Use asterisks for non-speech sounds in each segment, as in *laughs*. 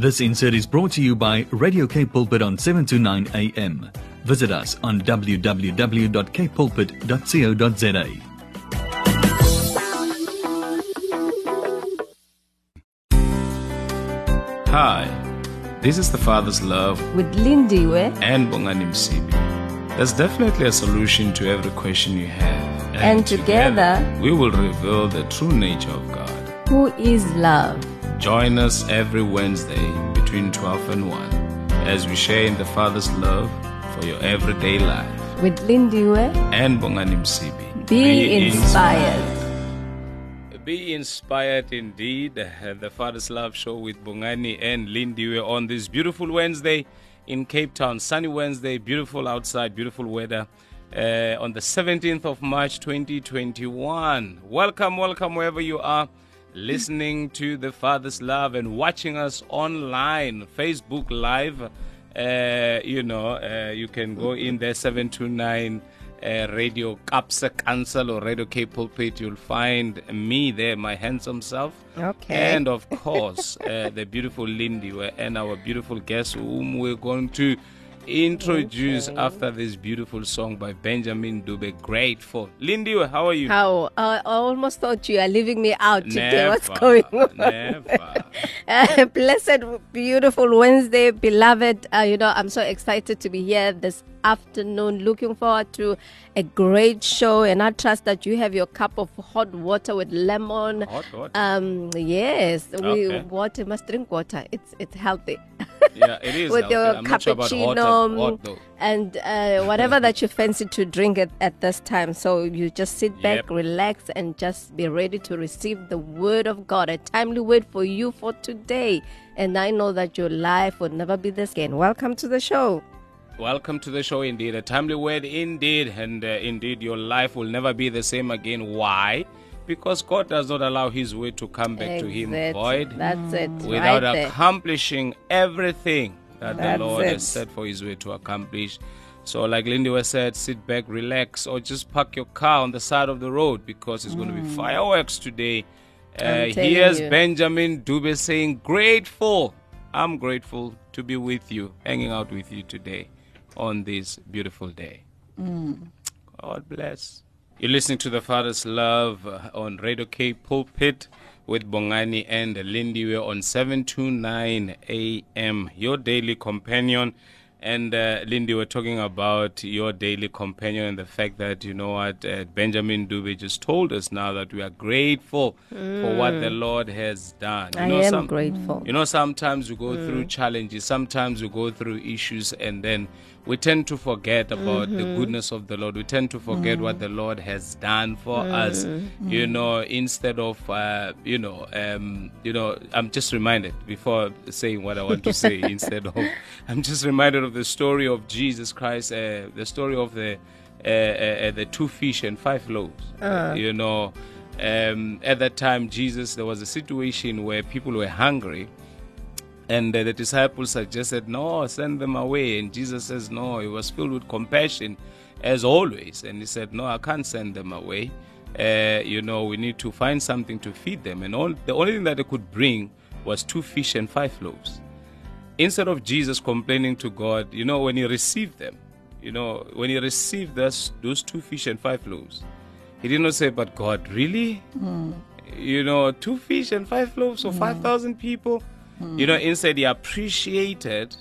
This insert is brought to you by Radio Cape Pulpit on 7 to 9 a.m. Visit us on www.kpulpit.co.za. Hi, this is the Father's Love with Lindiwe and Bongani Msibi. There's definitely a solution to every question you have. And together, we will reveal the true nature of God. who is love. Join us every Wednesday between 12 and 1 as we share in the Father's love for your everyday life. With Lindiwe, And Bongani Msibi. be, inspired. Be inspired indeed. The Father's Love Show with Bongani and Lindiwe on this beautiful Wednesday in Cape Town. Sunny Wednesday, beautiful outside, beautiful weather. Uh, on the 17th of March 2021. Welcome, welcome wherever you are listening to the Father's Love and watching us online, Facebook Live. Uh, you know, uh, you can go in there 729 uh, Radio Kaapse Kansel or Radio K Pulpit. You'll find me there, my handsome self. Okay. And of *laughs* course, uh, the beautiful Lindy and our beautiful guest, whom we're going to introduce Okay. after this beautiful song by Benjamin Dube. Grateful. Lindy, how are you? How I I almost thought you are leaving me out today. Never, What's going on? *laughs* Never. *laughs* Uh, blessed, beautiful Wednesday, beloved. Uh, you know, I'm so excited to be here this afternoon. Looking forward to a great show, and I trust that you have your cup of hot water with lemon. Hot water? Um, yes, we water must drink water. It's it's healthy. Yeah, it is. *laughs* with healthy. your I'm not sure hot, cappuccino hot and uh, whatever that you fancy to drink at, at this time. So you just sit back, Yep. relax, and just be ready to receive the word of God, a timely word for you for today. And I know that your life will never be the same. Welcome to the show. Welcome to the show, indeed. A timely word, indeed. And uh, indeed, your life will never be the same again. Why? Because God does not allow His word to come back to Him void That's it. without right accomplishing everything that That's the Lord it. has set for His way to accomplish. So, like Lindy was said, sit back, relax, or just park your car on the side of the road because it's going to be fireworks today. Uh, here's you. Benjamin Dube saying, Grateful. I'm grateful to be with you, hanging out with you today on this beautiful day. God bless. You're listening to the Father's Love on Radio Cape Pulpit with Bongani and Lindy. We're on 729 AM, your daily companion. And uh, Lindy, we're talking about your daily companion and the fact that, you know what, uh, Benjamin Dube just told us now that we are grateful for what the Lord has done. You I know, am grateful. you know, sometimes we go through challenges, sometimes we go through issues, and then we tend to forget about the goodness of the Lord. We tend to forget what the Lord has done for us. You know, instead of uh, you know, um, you know, I'm just reminded before saying what I want to say. *laughs* instead of, I'm just reminded of the story of Jesus Christ, uh, the story of the uh, uh, uh, the two fish and five loaves. You know. Um, at that time, Jesus, there was a situation where people were hungry, and uh, the disciples suggested, No, send them away. And Jesus says, No, he was filled with compassion as always. And he said, No, I can't send them away. Uh, you know, we need to find something to feed them. And all, the only thing that they could bring was two fish and five loaves. Instead of Jesus complaining to God, you know, when he received them, you know, when he received this, those two fish and five loaves, he did not say, But God, really? You know, two fish and five loaves for 5,000 people? You know, instead, they appreciated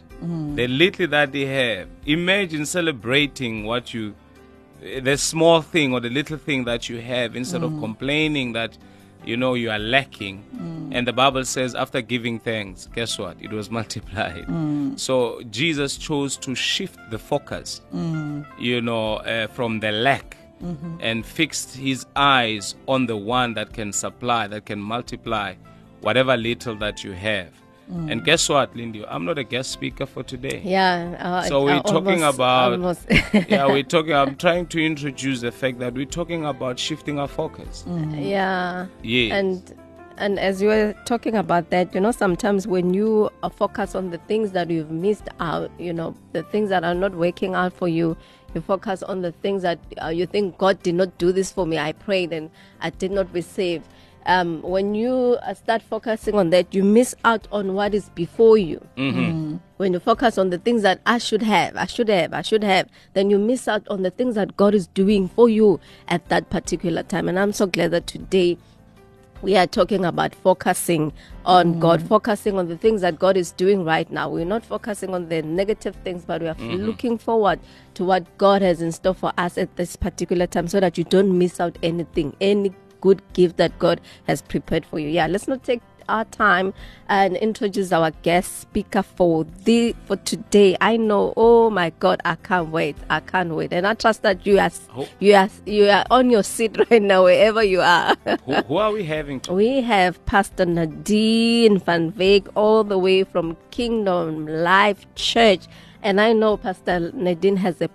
the little that they have. Imagine celebrating what you, the small thing or the little thing that you have instead of complaining that, you know, you are lacking. And the Bible says, after giving thanks, guess what? It was *laughs* multiplied. So Jesus chose to shift the focus, you know, uh, from the lack. And fixed his eyes on the one that can supply, that can multiply whatever little that you have. And guess what, Lindy? I'm not a guest speaker for today. Yeah. Uh, So we're talking almost- about almost- *laughs* yeah, we're *laughs* talking. I'm trying to introduce the fact that we're talking about shifting our focus. yeah. Yeah. And and as you were talking about that, you know, sometimes when you uh, focus on the things that you've missed out, you know, the things that are not working out for you, you focus on the things that uh, you think God did not do this for me. I prayed and I did not receive. Um, when you uh, start focusing on that, you miss out on what is before you. When you focus on the things that I should have, I should have, I should have, then you miss out on the things that God is doing for you at that particular time. And I'm so glad that today we are talking about focusing on God, focusing on the things that God is doing right now. We're not focusing on the negative things, but we are looking forward to what God has in store for us at this particular time so that you don't miss out anything, any good gift that God has prepared for you. Yeah, let's not take our time and introduce our guest speaker for the for today. I know, oh my God, I can't wait. I can't wait. And I trust that you are Ho- you are you are on your seat *laughs* right now, wherever you are. who, who are we having? We have Pastor Nadine Van Veek all the way from Kingdom Life Church. And I know Pastor Nadine has a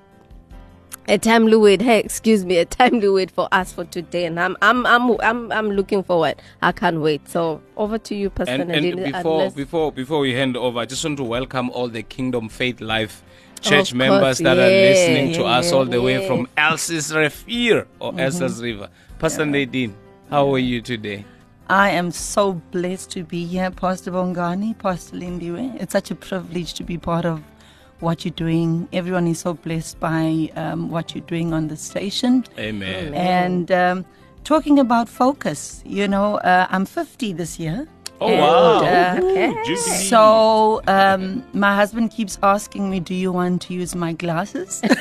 a timely word, hey, excuse me, a timely word for us for today. And I'm I'm I'm I'm I'm looking forward. I can't wait. So over to you, Pastor And, and before unless- before before we hand over, I just want to welcome all the Kingdom Faith Life church Of members course, that are yeah, listening to yeah, us all the way from Elsie's Rivier or Mm-hmm. Elsie's River. Pastor Nadine, how are you today? I am so blessed to be here, Pastor Bongani, Pastor Lindiwe. It's such a privilege to be part of what you're doing. Everyone is so blessed by um, what you're doing on the station. Amen. And um, talking about focus, you know, uh, I'm 50 this year. Oh And, wow. uh, Jubilee. So um, my husband keeps asking me, "Do you want to use my glasses?" *laughs*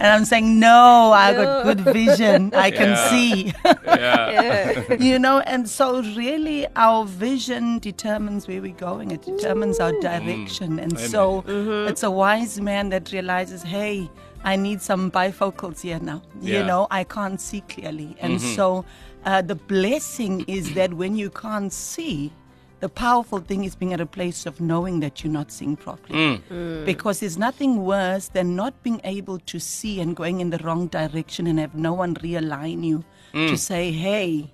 and I'm saying, "No, I got good vision. I can Yeah. see." yeah. *laughs* you know, and so really our vision determines where we're going. It determines our direction. And so it's a wise man that realizes, hey, I need some bifocals here now. Yeah. You know, I can't see clearly. And so uh, the blessing is that when you can't see, the powerful thing is being at a place of knowing that you're not seeing properly. Mm. Mm. Because there's nothing worse than not being able to see and going in the wrong direction and have no one realign you to mm. say, hey,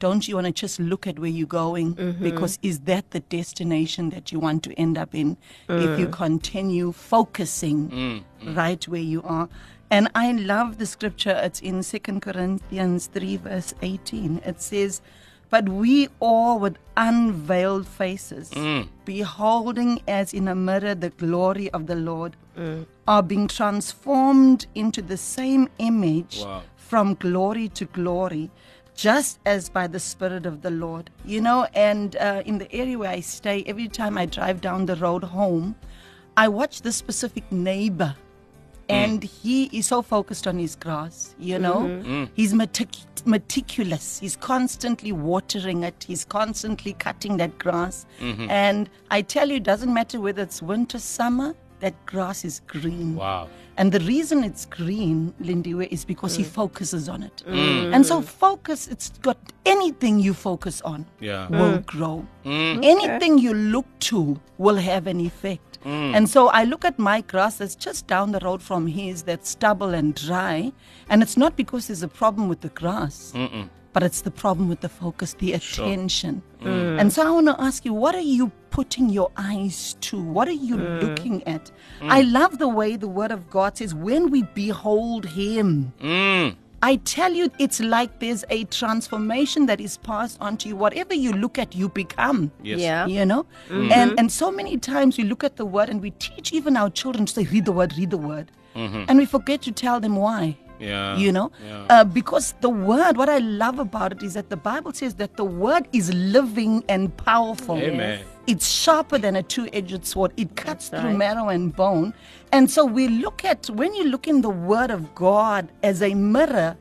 don't you want to just look at where you're going? Mm-hmm. Because is that the destination that you want to end up in if you continue focusing right where you are? And I love the scripture. It's in Second Corinthians 3, verse 18. It says, But we all with unveiled faces, beholding as in a mirror the glory of the Lord, are being transformed into the same image Wow. from glory to glory, just as by the Spirit of the Lord. You know, and uh, in the area where I stay, every time I drive down the road home, I watch this specific neighbor. Mm. And he is so focused on his grass, you know. Mm-hmm. Mm. He's metic- meticulous. He's constantly watering it. He's constantly cutting that grass. Mm-hmm. And I tell you, it doesn't matter whether it's winter, summer, that grass is green. Wow. And the reason it's green, Lindiwe, is because he mm. focuses on it. And so focus, it's got anything you focus on Yeah. will grow. Anything you look to will have an effect. Mm. And so I look at my grass that's just down the road from his that's stubble and dry. And it's not because there's a problem with the grass. But it's the problem with the focus, the attention. Mm. Mm. And so I want to ask you, what are you putting your eyes to? What are you looking at? I love the way the Word of God says, when we behold Him, Mm. I tell you, it's like there's a transformation that is passed on to you. Whatever you look at, you become. Yes. Yeah. You know? Mm-hmm. And and so many times we look at the word and we teach even our children to say, read the word, read the word. Mm-hmm. And we forget to tell them why. Yeah. You know? Yeah. Uh, because the word, what I love about it is that the Bible says that the word is living and powerful. Amen. It's sharper than a two edged sword. It cuts That's through right. marrow and bone. And so we look at, when you look in the Word of God as a mirror,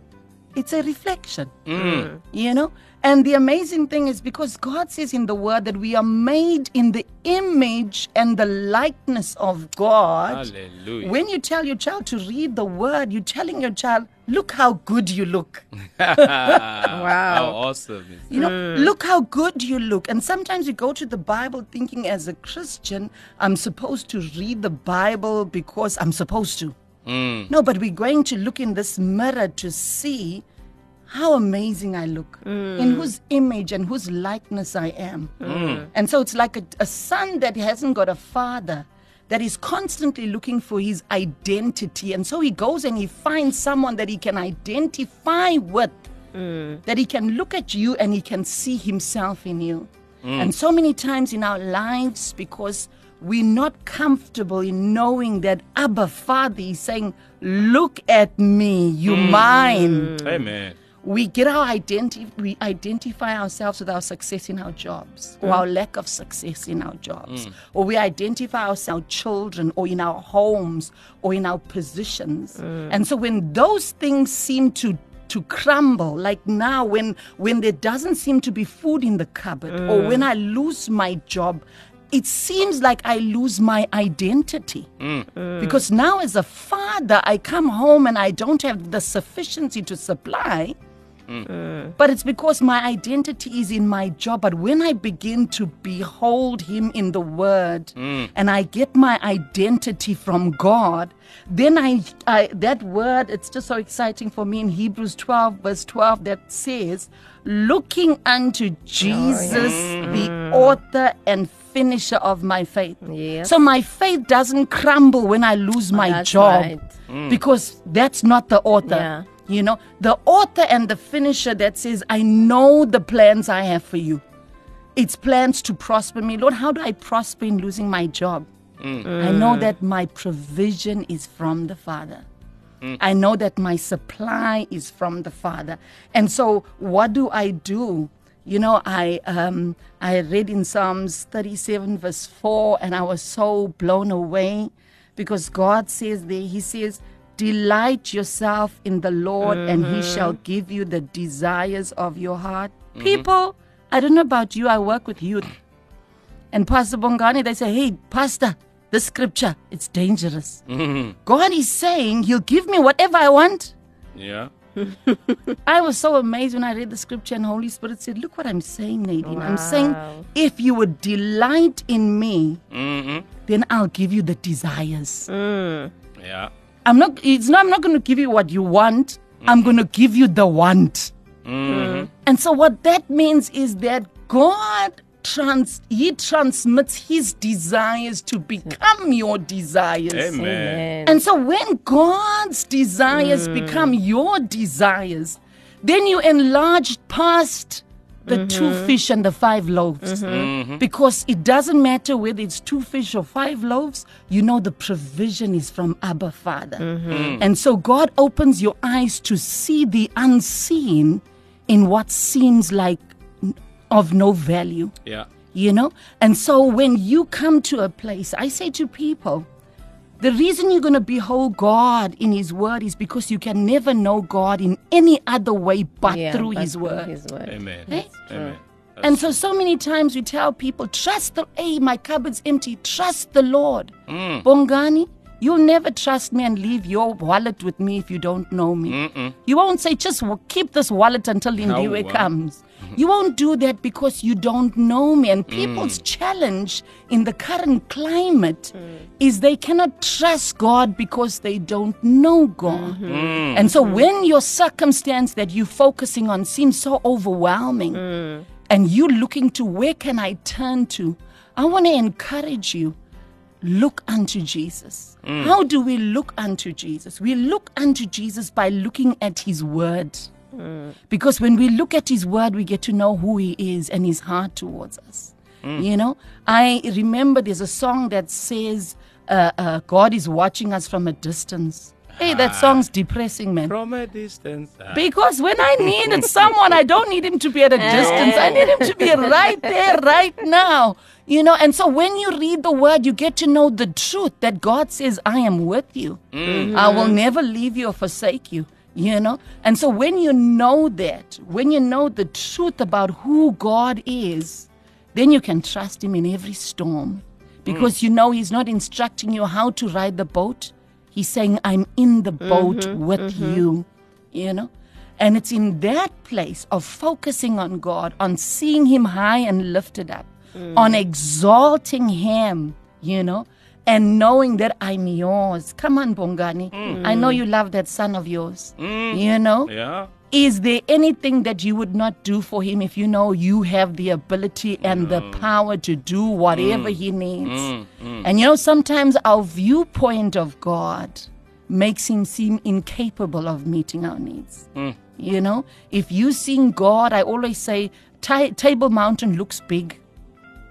it's a reflection. You know? And the amazing thing is because God says in the Word that we are made in the image and the likeness of God. Hallelujah. When you tell your child to read the Word, you're telling your child, look how good you look. *laughs* *laughs* wow. How awesome is You know, look how good you look. And sometimes you go to the Bible thinking, as a Christian, I'm supposed to read the Bible because I'm supposed to. Mm. No, but we're going to look in this mirror to see how amazing I look, in mm. whose image and whose likeness I am. Mm. And so it's like a, a son that hasn't got a father. That is constantly looking for his identity. And so he goes and he finds someone that he can identify with mm. That he can look at you and he can see himself in you. And so many times in our lives, because we're not comfortable in knowing that Abba Father is saying, Look at me, you mine Amen. We get our identity we identify ourselves with our success in our jobs or our lack of success in our jobs mm. or we identify ourselves children or in our homes or in our positions. Mm. And so when those things seem to to crumble like now when when there doesn't seem to be food in the cupboard or mm. when i lose my job it seems like i lose my identity. Because now as a father i come home and i don't have the sufficiency to supply Mm. but it's because my identity is in my job. But when I begin to behold Him in the Word mm. and I get my identity from God, then I, I that word, it's just so exciting for me in Hebrews 12, verse 12, that says, looking unto oh, Jesus, the mm. author and finisher of my faith. Yes. So my faith doesn't crumble when I lose oh, my That's job right. because that's not the author. Yeah. You know, the author and the finisher that says, I know the plans I have for you. It's plans to prosper me. Lord, how do I prosper in losing my job? Mm. I know mm. that my provision is from the Father. Mm. I know that my supply is from the Father. And so, what do I do? You know, I um, I read in Psalms 37, verse 4, and I was so blown away because God says there, He says, Delight yourself in the Lord, and He mm-hmm. shall give you the desires of your heart. Mm-hmm. People, I don't know about you, I work with youth. And Pastor Bongani, they say, Hey, Pastor, the scripture, it's dangerous. Mm-hmm. God is saying He'll give me whatever I want. Yeah. *laughs* I was so amazed when I read the scripture and Holy Spirit said, Look what I'm saying, Nadine. I'm saying, if you would delight in me, Mm-hmm. then I'll give you the desires. Yeah. I'm not, it's not, I'm not going to give you what you want. I'm going to give you the want. Mm-hmm. And so what that means is that God trans, he transmits his desires to become your desires. Amen. Amen. And so when God's desires mm. become your desires, then you enlarge past the two mm-hmm. fish and the five loaves. Mm-hmm. Mm-hmm. Because it doesn't matter whether it's two fish or five loaves, you know the provision is from Abba Father. Mm. And so God opens your eyes to see the unseen in what seems like of no value Yeah. you know? And so when you come to a place, I say to people, the reason you're going to behold God in His Word is because you can never know God in any other way but Yeah, through but His through Word. His word. Amen. Eh? Amen. And so, so many times we tell people, trust the, hey, my cupboard's empty, trust the Lord. Bongani, you'll never trust me and leave your wallet with me if you don't know me. You won't say, just keep this wallet until Lindiwe wow. comes. You won't do that because you don't know me. And people's mm. challenge in the current climate mm. is they cannot trust God because they don't know God. Mm-hmm. Mm. Mm-hmm. And so when your circumstance that you're focusing on seems so overwhelming, and you're looking to where can I turn to, I want to encourage you look unto Jesus. How do we look unto Jesus? We look unto Jesus by looking at his word. Because when we look at his word, we get to know who he is and his heart towards us. You know, I remember there's a song that says, uh, uh, God is watching us from a distance. Hey, that song's depressing, man. From a distance. ah. Because when I needed someone, I don't need him to be at a *laughs* distance. I need him to be right there, right now. You know, and so when you read the word, you get to know the truth that God says, I am with you. I will never leave you or forsake you. You know? And so when you know that, when you know the truth about who God is, then you can trust him in every storm. Because mm. you know he's not instructing you how to ride the boat. He's saying, I'm in the mm-hmm, boat with mm-hmm. you, you know? And it's in that place of focusing on God, on seeing Him high and lifted up, mm. on exalting Him, you know, and knowing that I'm yours. Come on, Bongani. Mm. I know you love that son of yours, mm. you know? Yeah. Is there anything that you would not do for him if you know you have the ability and the power to do whatever mm. he needs? And you know, sometimes our viewpoint of God makes him seem incapable of meeting our needs. You know, if you seeing God, I always say Ta- Table Mountain looks big,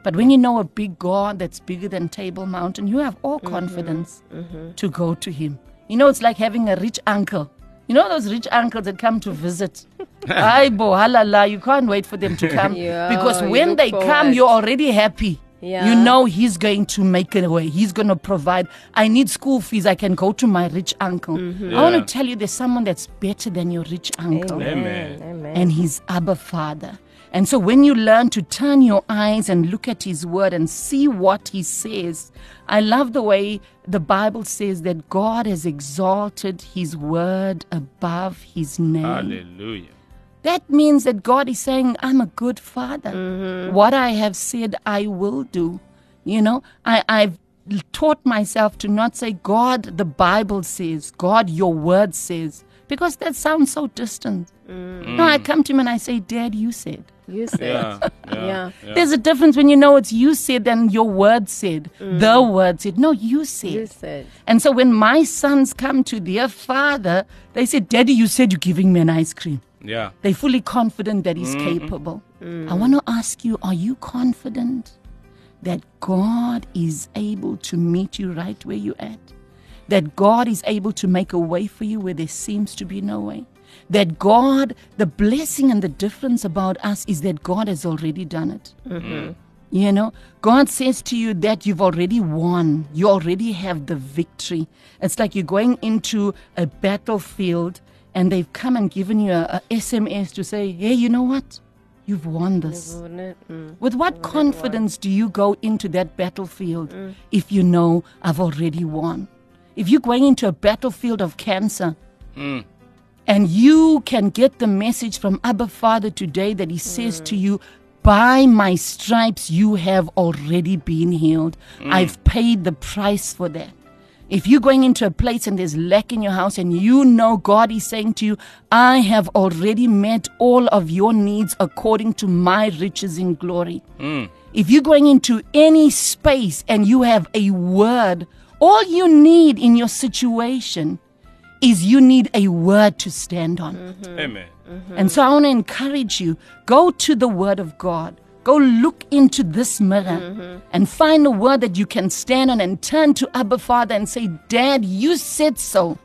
but when you know a big God that's bigger than Table Mountain, you have all mm-hmm. confidence mm-hmm. to go to Him. You know, it's like having a rich uncle. You know those rich uncles that come to visit. *laughs* Ay bo halala, you can't wait for them to *laughs* come Yeah, because when look they come, you're already happy. Yeah. You know he's going to make it away. He's going to provide. I need school fees. I can go to my rich uncle. Mm-hmm. I want to tell you there's someone that's better than your rich uncle Amen. Amen. and he's Abba Father. And so when you learn to turn your eyes and look at his word and see what he says, I love the way the Bible says that God has exalted his word above his name. Hallelujah. That means that God is saying, I'm a good father. Mm-hmm. What I have said, I will do. You know, I, I've taught myself to not say, God, the Bible says, God, your word says, because that sounds so distant. Mm. No, I mm. come to him and I say, Dad, you said. You said. Yeah. *laughs* Yeah. Yeah. yeah. There's a difference when you know it's you said and your word said. Mm. The word said. No, you said. You said. And so when my sons come to their father, they say, Daddy, you said you're giving me an ice cream. Yeah. They're fully confident that he's mm-hmm. capable. Mm. I want to ask you, are you confident that God is able to meet you right where you're at? That God is able to make a way for you where there seems to be no way? That God, the blessing and the difference about us is that God has already done it. You know, God says to you that you've already won. You already have the victory. It's like you're going into a battlefield and they've come and given you a, a SMS to say, hey, you know what? You've won this. Mm. With what confidence do you go into that battlefield if you know I've already won? If you're going into a battlefield of cancer and you can get the message from Abba Father today that He says to you, by my stripes you have already been healed. Mm. I've paid the price for that. If you're going into a place and there's lack in your house and you know God is saying to you, I have already met all of your needs according to my riches in glory. Mm. If you're going into any space and you have a word, all you need in your situation is you need a word to stand on. Amen. And so I want to encourage you go to the Word of God. Go look into this mirror and find a word that you can stand on and turn to Abba Father and say, Dad, you said so.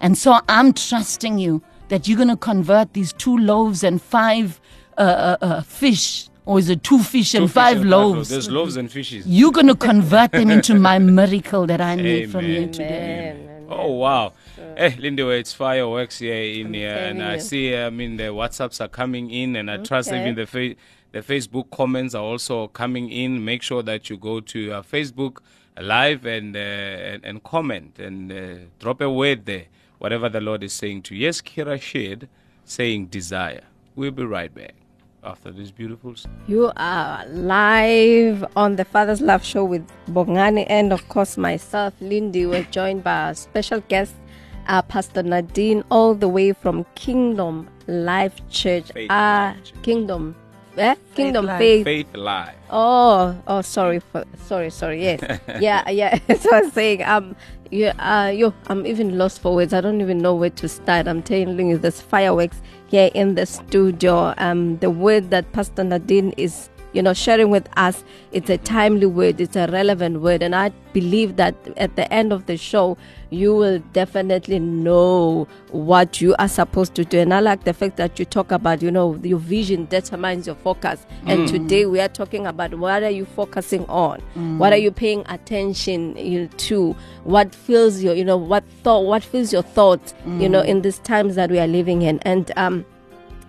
And so I'm trusting you that you're going to convert these two loaves and five uh, uh, uh, fish, or is it two fish and fish five and loaves? There's loaves and fishes. You're going to convert them into my miracle that I need from you Amen. today. Oh wow. Eh, Lindy, it's fireworks here in here, and telling I see. I mean, the WhatsApps are coming in, and I trust even the fa- the Facebook comments are also coming in. Make sure that you go to uh, Facebook live and, uh, and and comment and uh, drop a word there, whatever the Lord is saying to you. Yes, Kira shared saying desire. We'll be right back after this beautiful. song. You are live on the Father's Love Show with Bongani and, of course, myself, Lindy. We're joined by our special guest, uh, Pastor Nadine, all the way from Kingdom Life Church. Faith Ah, Life Church. Kingdom. Eh? Kingdom Life. Faith. Faith Live. Oh, oh, sorry for, sorry, sorry. Yes, *laughs* yeah, yeah. *laughs* so I was saying, um, yeah, uh, yo, I'm even lost for words. I don't even know where to start. I'm telling you, there's fireworks here in the studio. Um, the word that Pastor Nadine is, you know, sharing with us, it's a timely word. It's a relevant word, and I believe that at the end of the show, you will definitely know what you are supposed to do. And I like the fact that you talk about, you know, your vision determines your focus. And mm. today we are talking about what are you focusing on? Mm. What are you paying attention you know, to? What fills your, you know, what thought, what fills your thoughts, you know, mm. in these times that we are living in. And um,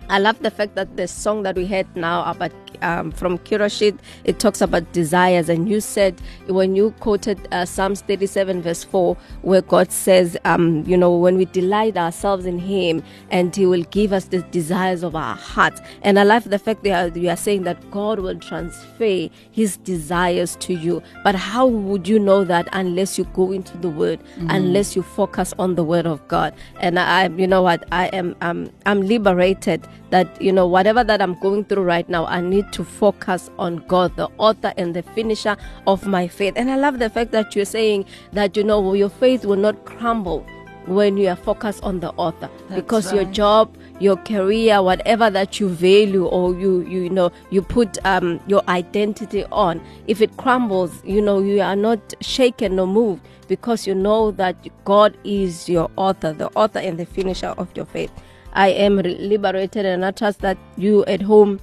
I love the fact that the song that we heard now about um, from Kiroshit, it talks about desires. And you said when you quoted uh, Psalms 37, verse 4, where God says, um, you know, when we delight ourselves in Him and He will give us the desires of our heart. And I love the fact that you are saying that God will transfer His desires to you. But how would you know that unless you go into the Word, unless you focus on the Word of God? And I, you know what, I am, um, I'm liberated that you know whatever that I'm going through right now, I need to focus on God, the author and the finisher of my faith. And I love the fact that you're saying that you know your faith will not crumble when you are focused on the author because your job your career, whatever that you value or you you know you put um, your identity on, if it crumbles, you know you are not shaken or moved because you know that God is your author, the author and the finisher of your faith. I am liberated, and I trust that you at home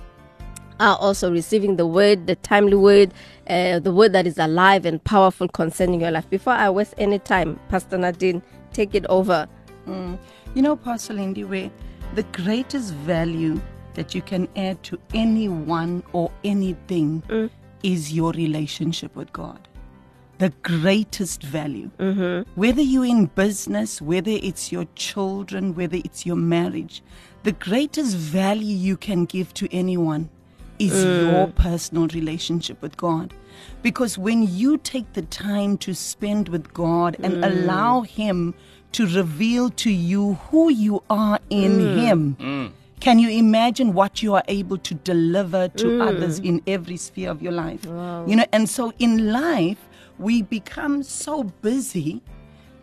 are also receiving the word, the timely word, uh, the word that is alive and powerful concerning your life. Before I waste any time, Pastor Nadine, take it over. You know, Pastor Lindy, where the greatest value that you can add to anyone or anything is your relationship with God. The greatest value. Mm-hmm. Whether you're in business, whether it's your children, whether it's your marriage, the greatest value you can give to anyone is mm. your personal relationship with God. Because when you take the time to spend with God and mm. allow Him to reveal to you who you are in mm. Him, can you imagine what you are able to deliver to others in every sphere of your life? You know, and so in life, we become so busy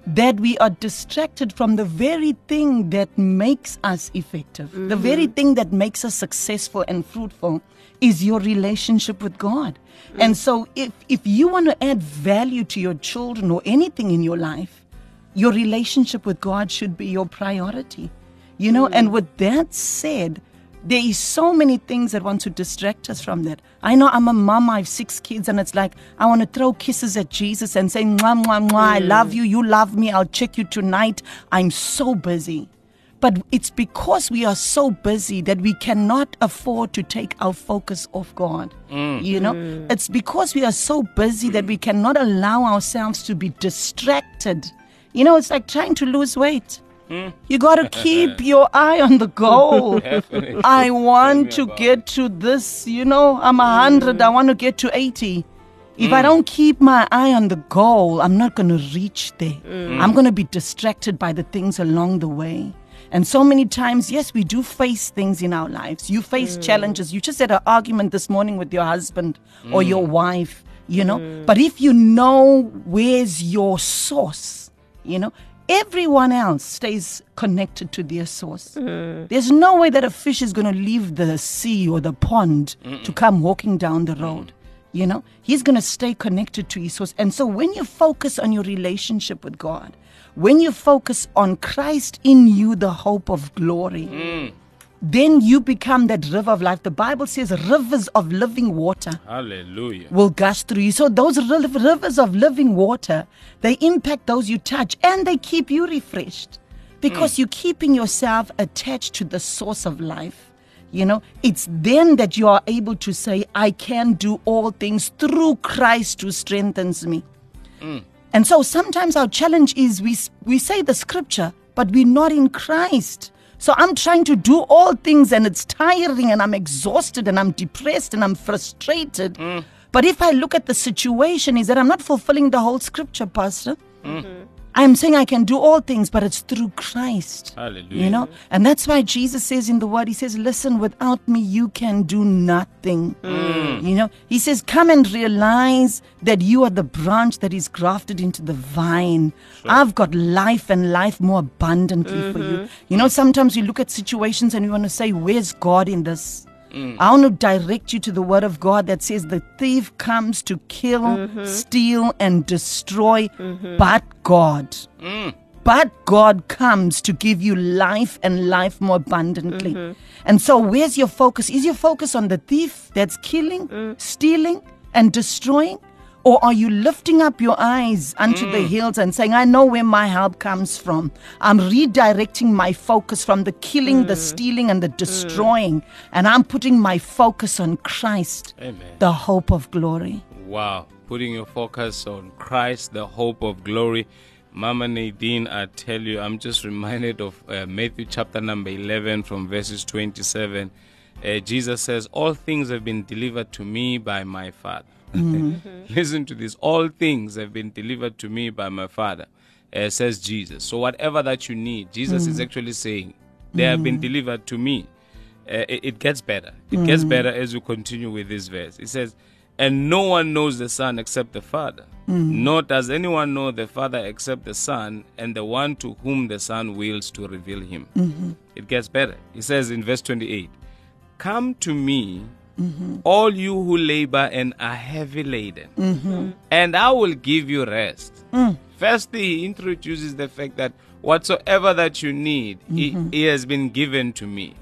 that we are distracted from the very thing that makes us effective. The mm-hmm. very thing that makes us successful and fruitful is your relationship with God. Mm. And so if if you want to add value to your children or anything in your life, your relationship with God should be your priority. You know, and mm. with that said, there is so many things that want to distract us from that. I know I'm a mom, I have six kids, and it's like I want to throw kisses at Jesus and say, mwah, mwah, mwah, I mm. love you, you love me, I'll check you tonight. I'm so busy. But it's because we are so busy that we cannot afford to take our focus off God. Mm. You know, mm. it's because we are so busy that we cannot allow ourselves to be distracted. You know, it's like trying to lose weight. You got to keep *laughs* your eye on the goal. *laughs* I want to get to this, you know, I'm a 100, I want to get to 80. If I don't keep my eye on the goal, I'm not going to reach there. I'm going to be distracted by the things along the way. And so many times, yes, we do face things in our lives. You face challenges. You just had an argument this morning with your husband or your wife, you know. But if you know where's your source, you know, everyone else stays connected to their source. Mm. There's no way that a fish is going to leave the sea or the pond to come walking down the road. Mm. You know, he's going to stay connected to his source. And so when you focus on your relationship with God, when you focus on Christ in you, the hope of glory, mm. Then you become that river of life. The Bible says rivers of living water Hallelujah. will gush through you. So those rivers of living water, they impact those you touch and they keep you refreshed because hmm. you're keeping yourself attached to the source of life. You know, it's then that you are able to say, I can do all things through Christ who strengthens me. Hmm. And so sometimes our challenge is we, we say the scripture, but we're not in Christ. So I'm trying to do all things and it's tiring and I'm exhausted and I'm depressed and I'm frustrated. Mm. But if I look at the situation, is that I'm not fulfilling the whole scripture, Pastor. Mm. Mm-hmm. I'm saying I can do all things, but it's through Christ. Hallelujah. You know? And that's why Jesus says in the word, He says, Listen, without me, you can do nothing. Mm. You know? He says, Come and realize that you are the branch that is grafted into the vine. I've got life and life more abundantly for you. Mm-hmm. You know, sometimes we look at situations and we want to say, Where's God in this? I want to direct you to the word of God that says the thief comes to kill, mm-hmm. steal, and destroy, mm-hmm. but God. Mm. But God comes to give you life and life more abundantly. Mm-hmm. And so, where's your focus? Is your focus on the thief that's killing, mm. stealing, and destroying? Or are you lifting up your eyes unto the hills and saying, I know where my help comes from? I'm redirecting my focus from the killing, the stealing, and the destroying. And I'm putting my focus on Christ, Amen. the hope of glory. Wow. Putting your focus on Christ, the hope of glory. Mama Nadine, I tell you, I'm just reminded of uh, Matthew chapter number 11 from verses 27. Uh, Jesus says, All things have been delivered to me by my Father. Mm-hmm. *laughs* Listen to this. All things have been delivered to me by my Father, uh, says Jesus. So, whatever that you need, Jesus is mm. actually saying, They have been mm. delivered to me. Uh, it, it gets better. It mm. gets better as we continue with this verse. It says, And no one knows the Son except the Father. Nor does anyone know the Father except the Son and the one to whom the Son wills to reveal him. Mm-hmm. It gets better. He says in verse 28 Come to me, all you who labor and are heavy laden, and I will give you rest. Firstly, he introduces the fact that whatsoever that you need, he, he has been given to me.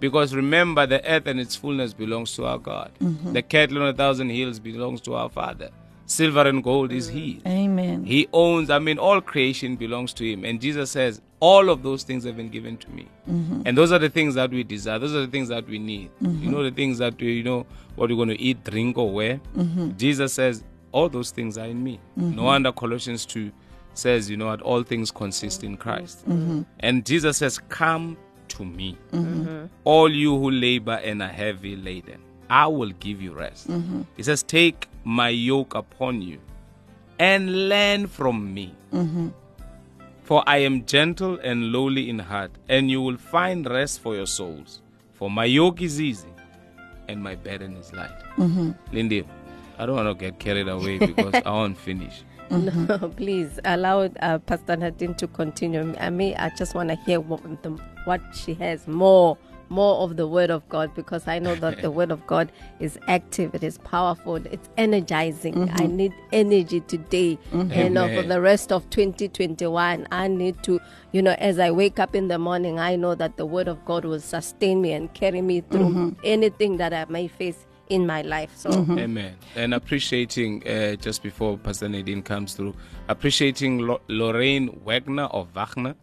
Because remember, the earth and its fullness belongs to our God. The cattle on a thousand hills belongs to our Father. Silver and gold is His. Amen. He owns, I mean, all creation belongs to Him. And Jesus says, All of those things have been given to me. Mm-hmm. And those are the things that we desire. Those are the things that we need. You mm-hmm. know, the things that we, you know, what we're going to eat, drink, or wear. Mm-hmm. Jesus says, All those things are in me. No wonder Colossians 2 says, You know what, all things consist in Christ. And Jesus says, Come to me, all you who labor and are heavy laden. I will give you rest. He says, Take my yoke upon you and learn from me. Mm-hmm. For I am gentle and lowly in heart, and you will find rest for your souls. For my yoke is easy and my burden is light. Mm-hmm. Lindy, I don't want to get carried away *laughs* because I won't finish. Mm-hmm. *laughs* No, please allow uh, Pastor Nadine to continue. I mean, I just want to hear what, the, what she has more, more of the Word of God because I know that the *laughs* Word of God is active, it is powerful, it's energizing. I mm-hmm. need energy today, you know, for the rest of 2021. I need to, you know, as I wake up in the morning, I know that the Word of God will sustain me and carry me through mm-hmm. anything that I may face in my life. So. Mm-hmm. Amen. And appreciating, uh, just before Pastor Nadine comes through, appreciating Lo- Lorraine Wagner of Wagner.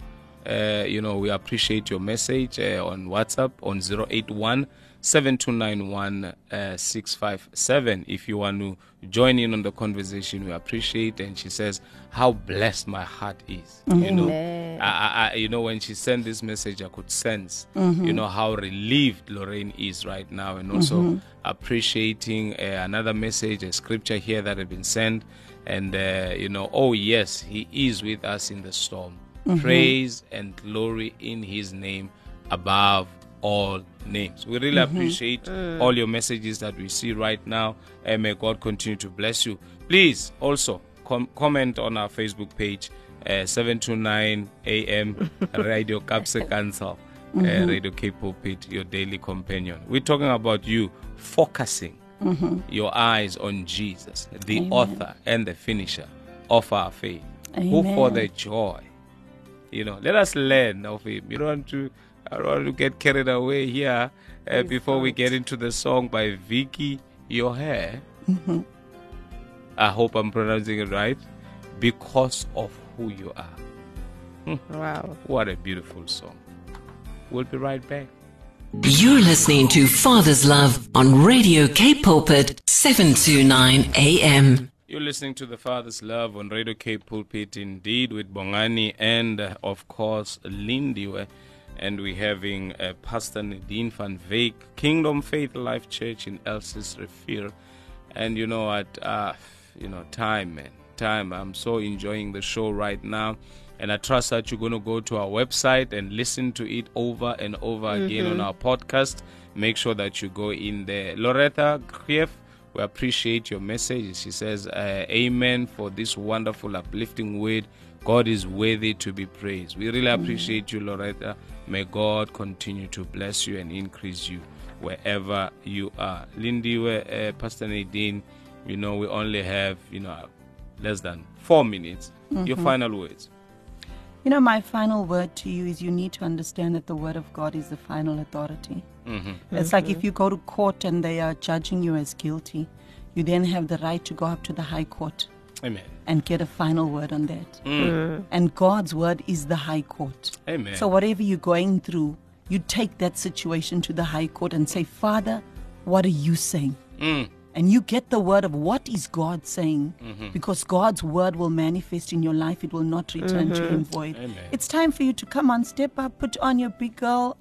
Uh, you know, we appreciate your message uh, on WhatsApp on 081 7291 uh, 657. If you want to join in on the conversation, we appreciate. And she says, How blessed my heart is. You know, I, I, you know, when she sent this message, I could sense, you know, how relieved Lorraine is right now, and also appreciating uh, another message, a scripture here that had been sent, and uh, you know, oh yes, He is with us in the storm. Mm-hmm. Praise and glory in His name above all names. We really mm-hmm. appreciate mm. all your messages that we see right now, and may God continue to bless you. Please also com- comment on our Facebook page, uh, 729 AM *laughs* Radio Kaapse Kansel, uh, mm-hmm. Radio Cape Pulpit, your daily companion. We're talking about you focusing your eyes on Jesus, the author and the finisher of our faith, who for the joy you know let us learn of him you don't want to i don't want to get carried away here uh, before we get into the song by vicky your hair i hope i'm pronouncing it right. Because of who you are. Wow. what a beautiful song. We'll be right back. You're listening to Father's Love on Radio Cape Pulpit 729 AM. You're listening to the Father's Love on Radio Cape Pulpit, indeed, with Bongani and, uh, of course, Lindiwe. And we're having uh, Pastor Nadine van Veek, Kingdom Faith Life Church in Elsies Rivier. And you know what? Uh, you know, time, man. Time. I'm so enjoying the show right now. And I trust that you're going to go to our website and listen to it over and over again on our podcast. Make sure that you go in there. Loretta Krief, we appreciate your message. She says, uh, Amen for this wonderful, uplifting word. God is worthy to be praised. We really appreciate you, Loretta. May God continue to bless you and increase you wherever you are. Lindy, uh, Pastor Nadine, you know, we only have, you know, less than four minutes. Your final words. You know, my final word to you is you need to understand that the word of God is the final authority. Mm-hmm. It's like if mm-hmm. you go to court and they are judging you as guilty, you then have the right to go up to the high court Amen. and get a final word on that. Mm. Mm. And God's word is the high court. Amen. So whatever you're going through, you take that situation to the high court and say, Father, what are you saying? Mm. And you get the word of what is God saying mm-hmm. because God's word will manifest in your life. It will not return to him void. Amen. It's time for you to come on, step up, put on your big girl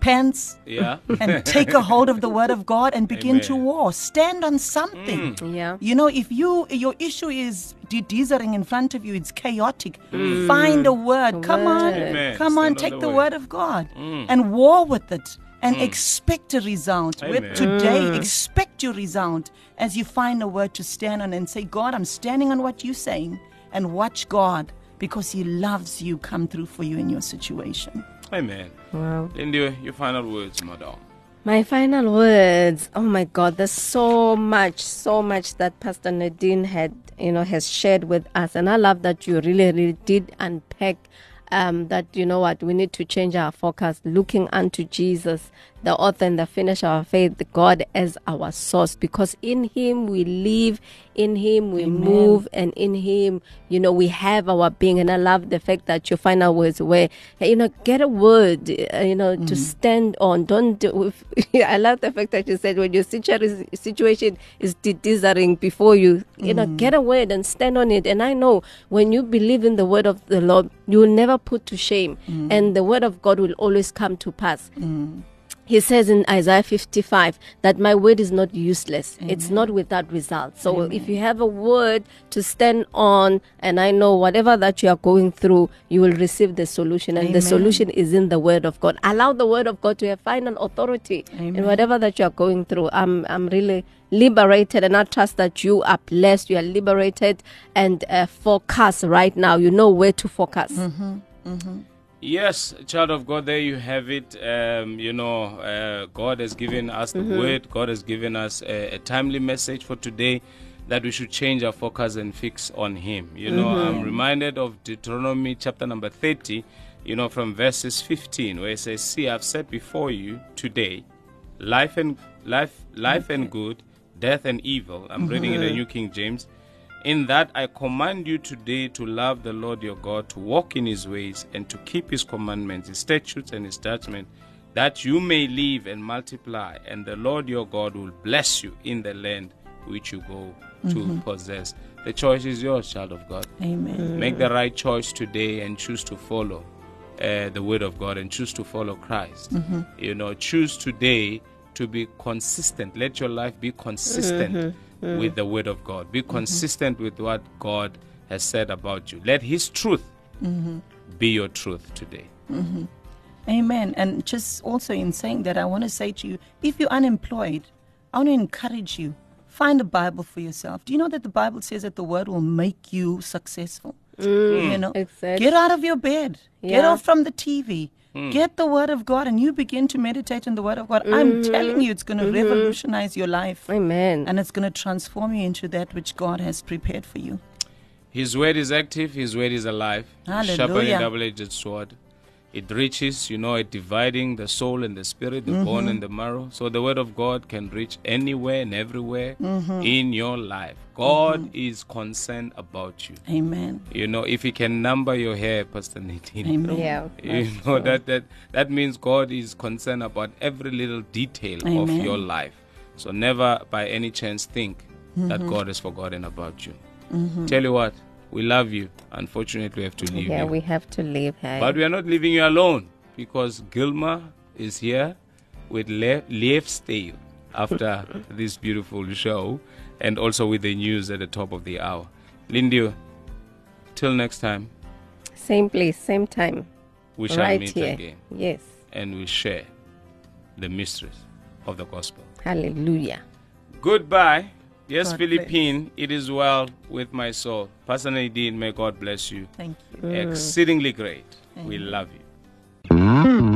pants Yeah. and take a hold of the word of God and begin to war. Stand on something. Mm. Yeah. You know, if you your issue is de- desiring in front of you, it's chaotic. Mm. Find a word. Come on. Amen. come on, Stand on take the the word. word of God mm. and war with it. and expect a result. Where Amen. today, expect your result as you find a word to stand on and say, God, I'm standing on what you're saying, and watch God because He loves you come through for you in your situation. Amen. Wow. Lindy, your final words, madam. My final words. Oh my God, there's so much, so much that Pastor Nadine had, you know, has shared with us, and I love that you really, really did unpack. Um, that you know what we need to change our focus, looking unto Jesus, the author and the finisher of our faith, God as our source, because in Him we live, in Him we move, and in Him, you know, we have our being. And I love the fact that your final words were, you know, get a word, uh, you know, to mm. stand on. Don't do. *laughs* I love the fact that you said when your situation is desiring before you, you know, mm. get a word and stand on it. And I know when you believe in the word of the Lord, you will never put to shame, mm. and the word of God will always come to pass. He says in Isaiah 55 that my word is not useless. It's not without result. So if you have a word to stand on, and I know whatever that you are going through, you will receive the solution. And the solution is in the word of God. Allow the word of God to have final authority in whatever that you are going through. I'm, I'm really liberated and I trust that you are blessed. You are liberated and uh, focus right now. You know where to focus. Yes, child of God, there you have it. Um, you know, uh, God has given us the word. God has given us a, a timely message for today that we should change our focus and fix on Him. You know, I'm reminded of Deuteronomy chapter number 30, you know, from verses 15, where it says, See, I've set before you today life and life, life and good, death and evil. I'm reading in the New King James. In that I command you today to love the Lord your God, to walk in his ways, and to keep his commandments, his statutes, and his judgments, that you may live and multiply, and the Lord your God will bless you in the land which you go to mm-hmm. possess. The choice is yours, child of God. Amen. Make the right choice today and choose to follow uh, the word of God and choose to follow Christ. Mm-hmm. You know, choose today to be consistent. Let your life be consistent mm-hmm. With the word of God. Be mm-hmm. consistent with what God has said about you. Let His truth mm-hmm. be your truth today. Mm-hmm. Amen. And just also in saying that, I want to say to you if you're unemployed, I want to encourage you find a Bible for yourself. Do you know that the Bible says that the word will make you successful? Mm. you know, exactly. get out of your bed, get off from the TV. Mm. Get the word of God and you begin to meditate on the word of God. I'm mm-hmm. telling you, it's going to mm-hmm. revolutionize your life Amen. and it's going to transform you into that which God has prepared for you. His word is active, His word is alive. Sharper than Hallelujah. a double edged sword. It reaches, you know, it dividing the soul and the spirit, the bone mm-hmm. and the marrow. So the word of God can reach anywhere and everywhere in your life. God mm-hmm. is concerned about you. Amen. You know, if He can number your hair, Pastor Nadine. Amen. Yeah. You know that, that that means God is concerned about every little detail of your life. So never by any chance think that mm-hmm. God has forgotten about you. Mm-hmm. Tell you what, we love you. Unfortunately, we have to leave Yeah, you. we have to leave. Hey. But we are not leaving you alone because Gilma is here with Le- Leif Stave after *laughs* this beautiful show and also with the news at the top of the hour. Lindy, till next time, Same place, same time. we shall right meet here. again Yes. and we share the mysteries of the gospel. Hallelujah. Goodbye. Yes, God Philippine, it is well with my soul. Pastor Nadine, may God bless you. Thank you. Exceedingly great. We love you. Mm.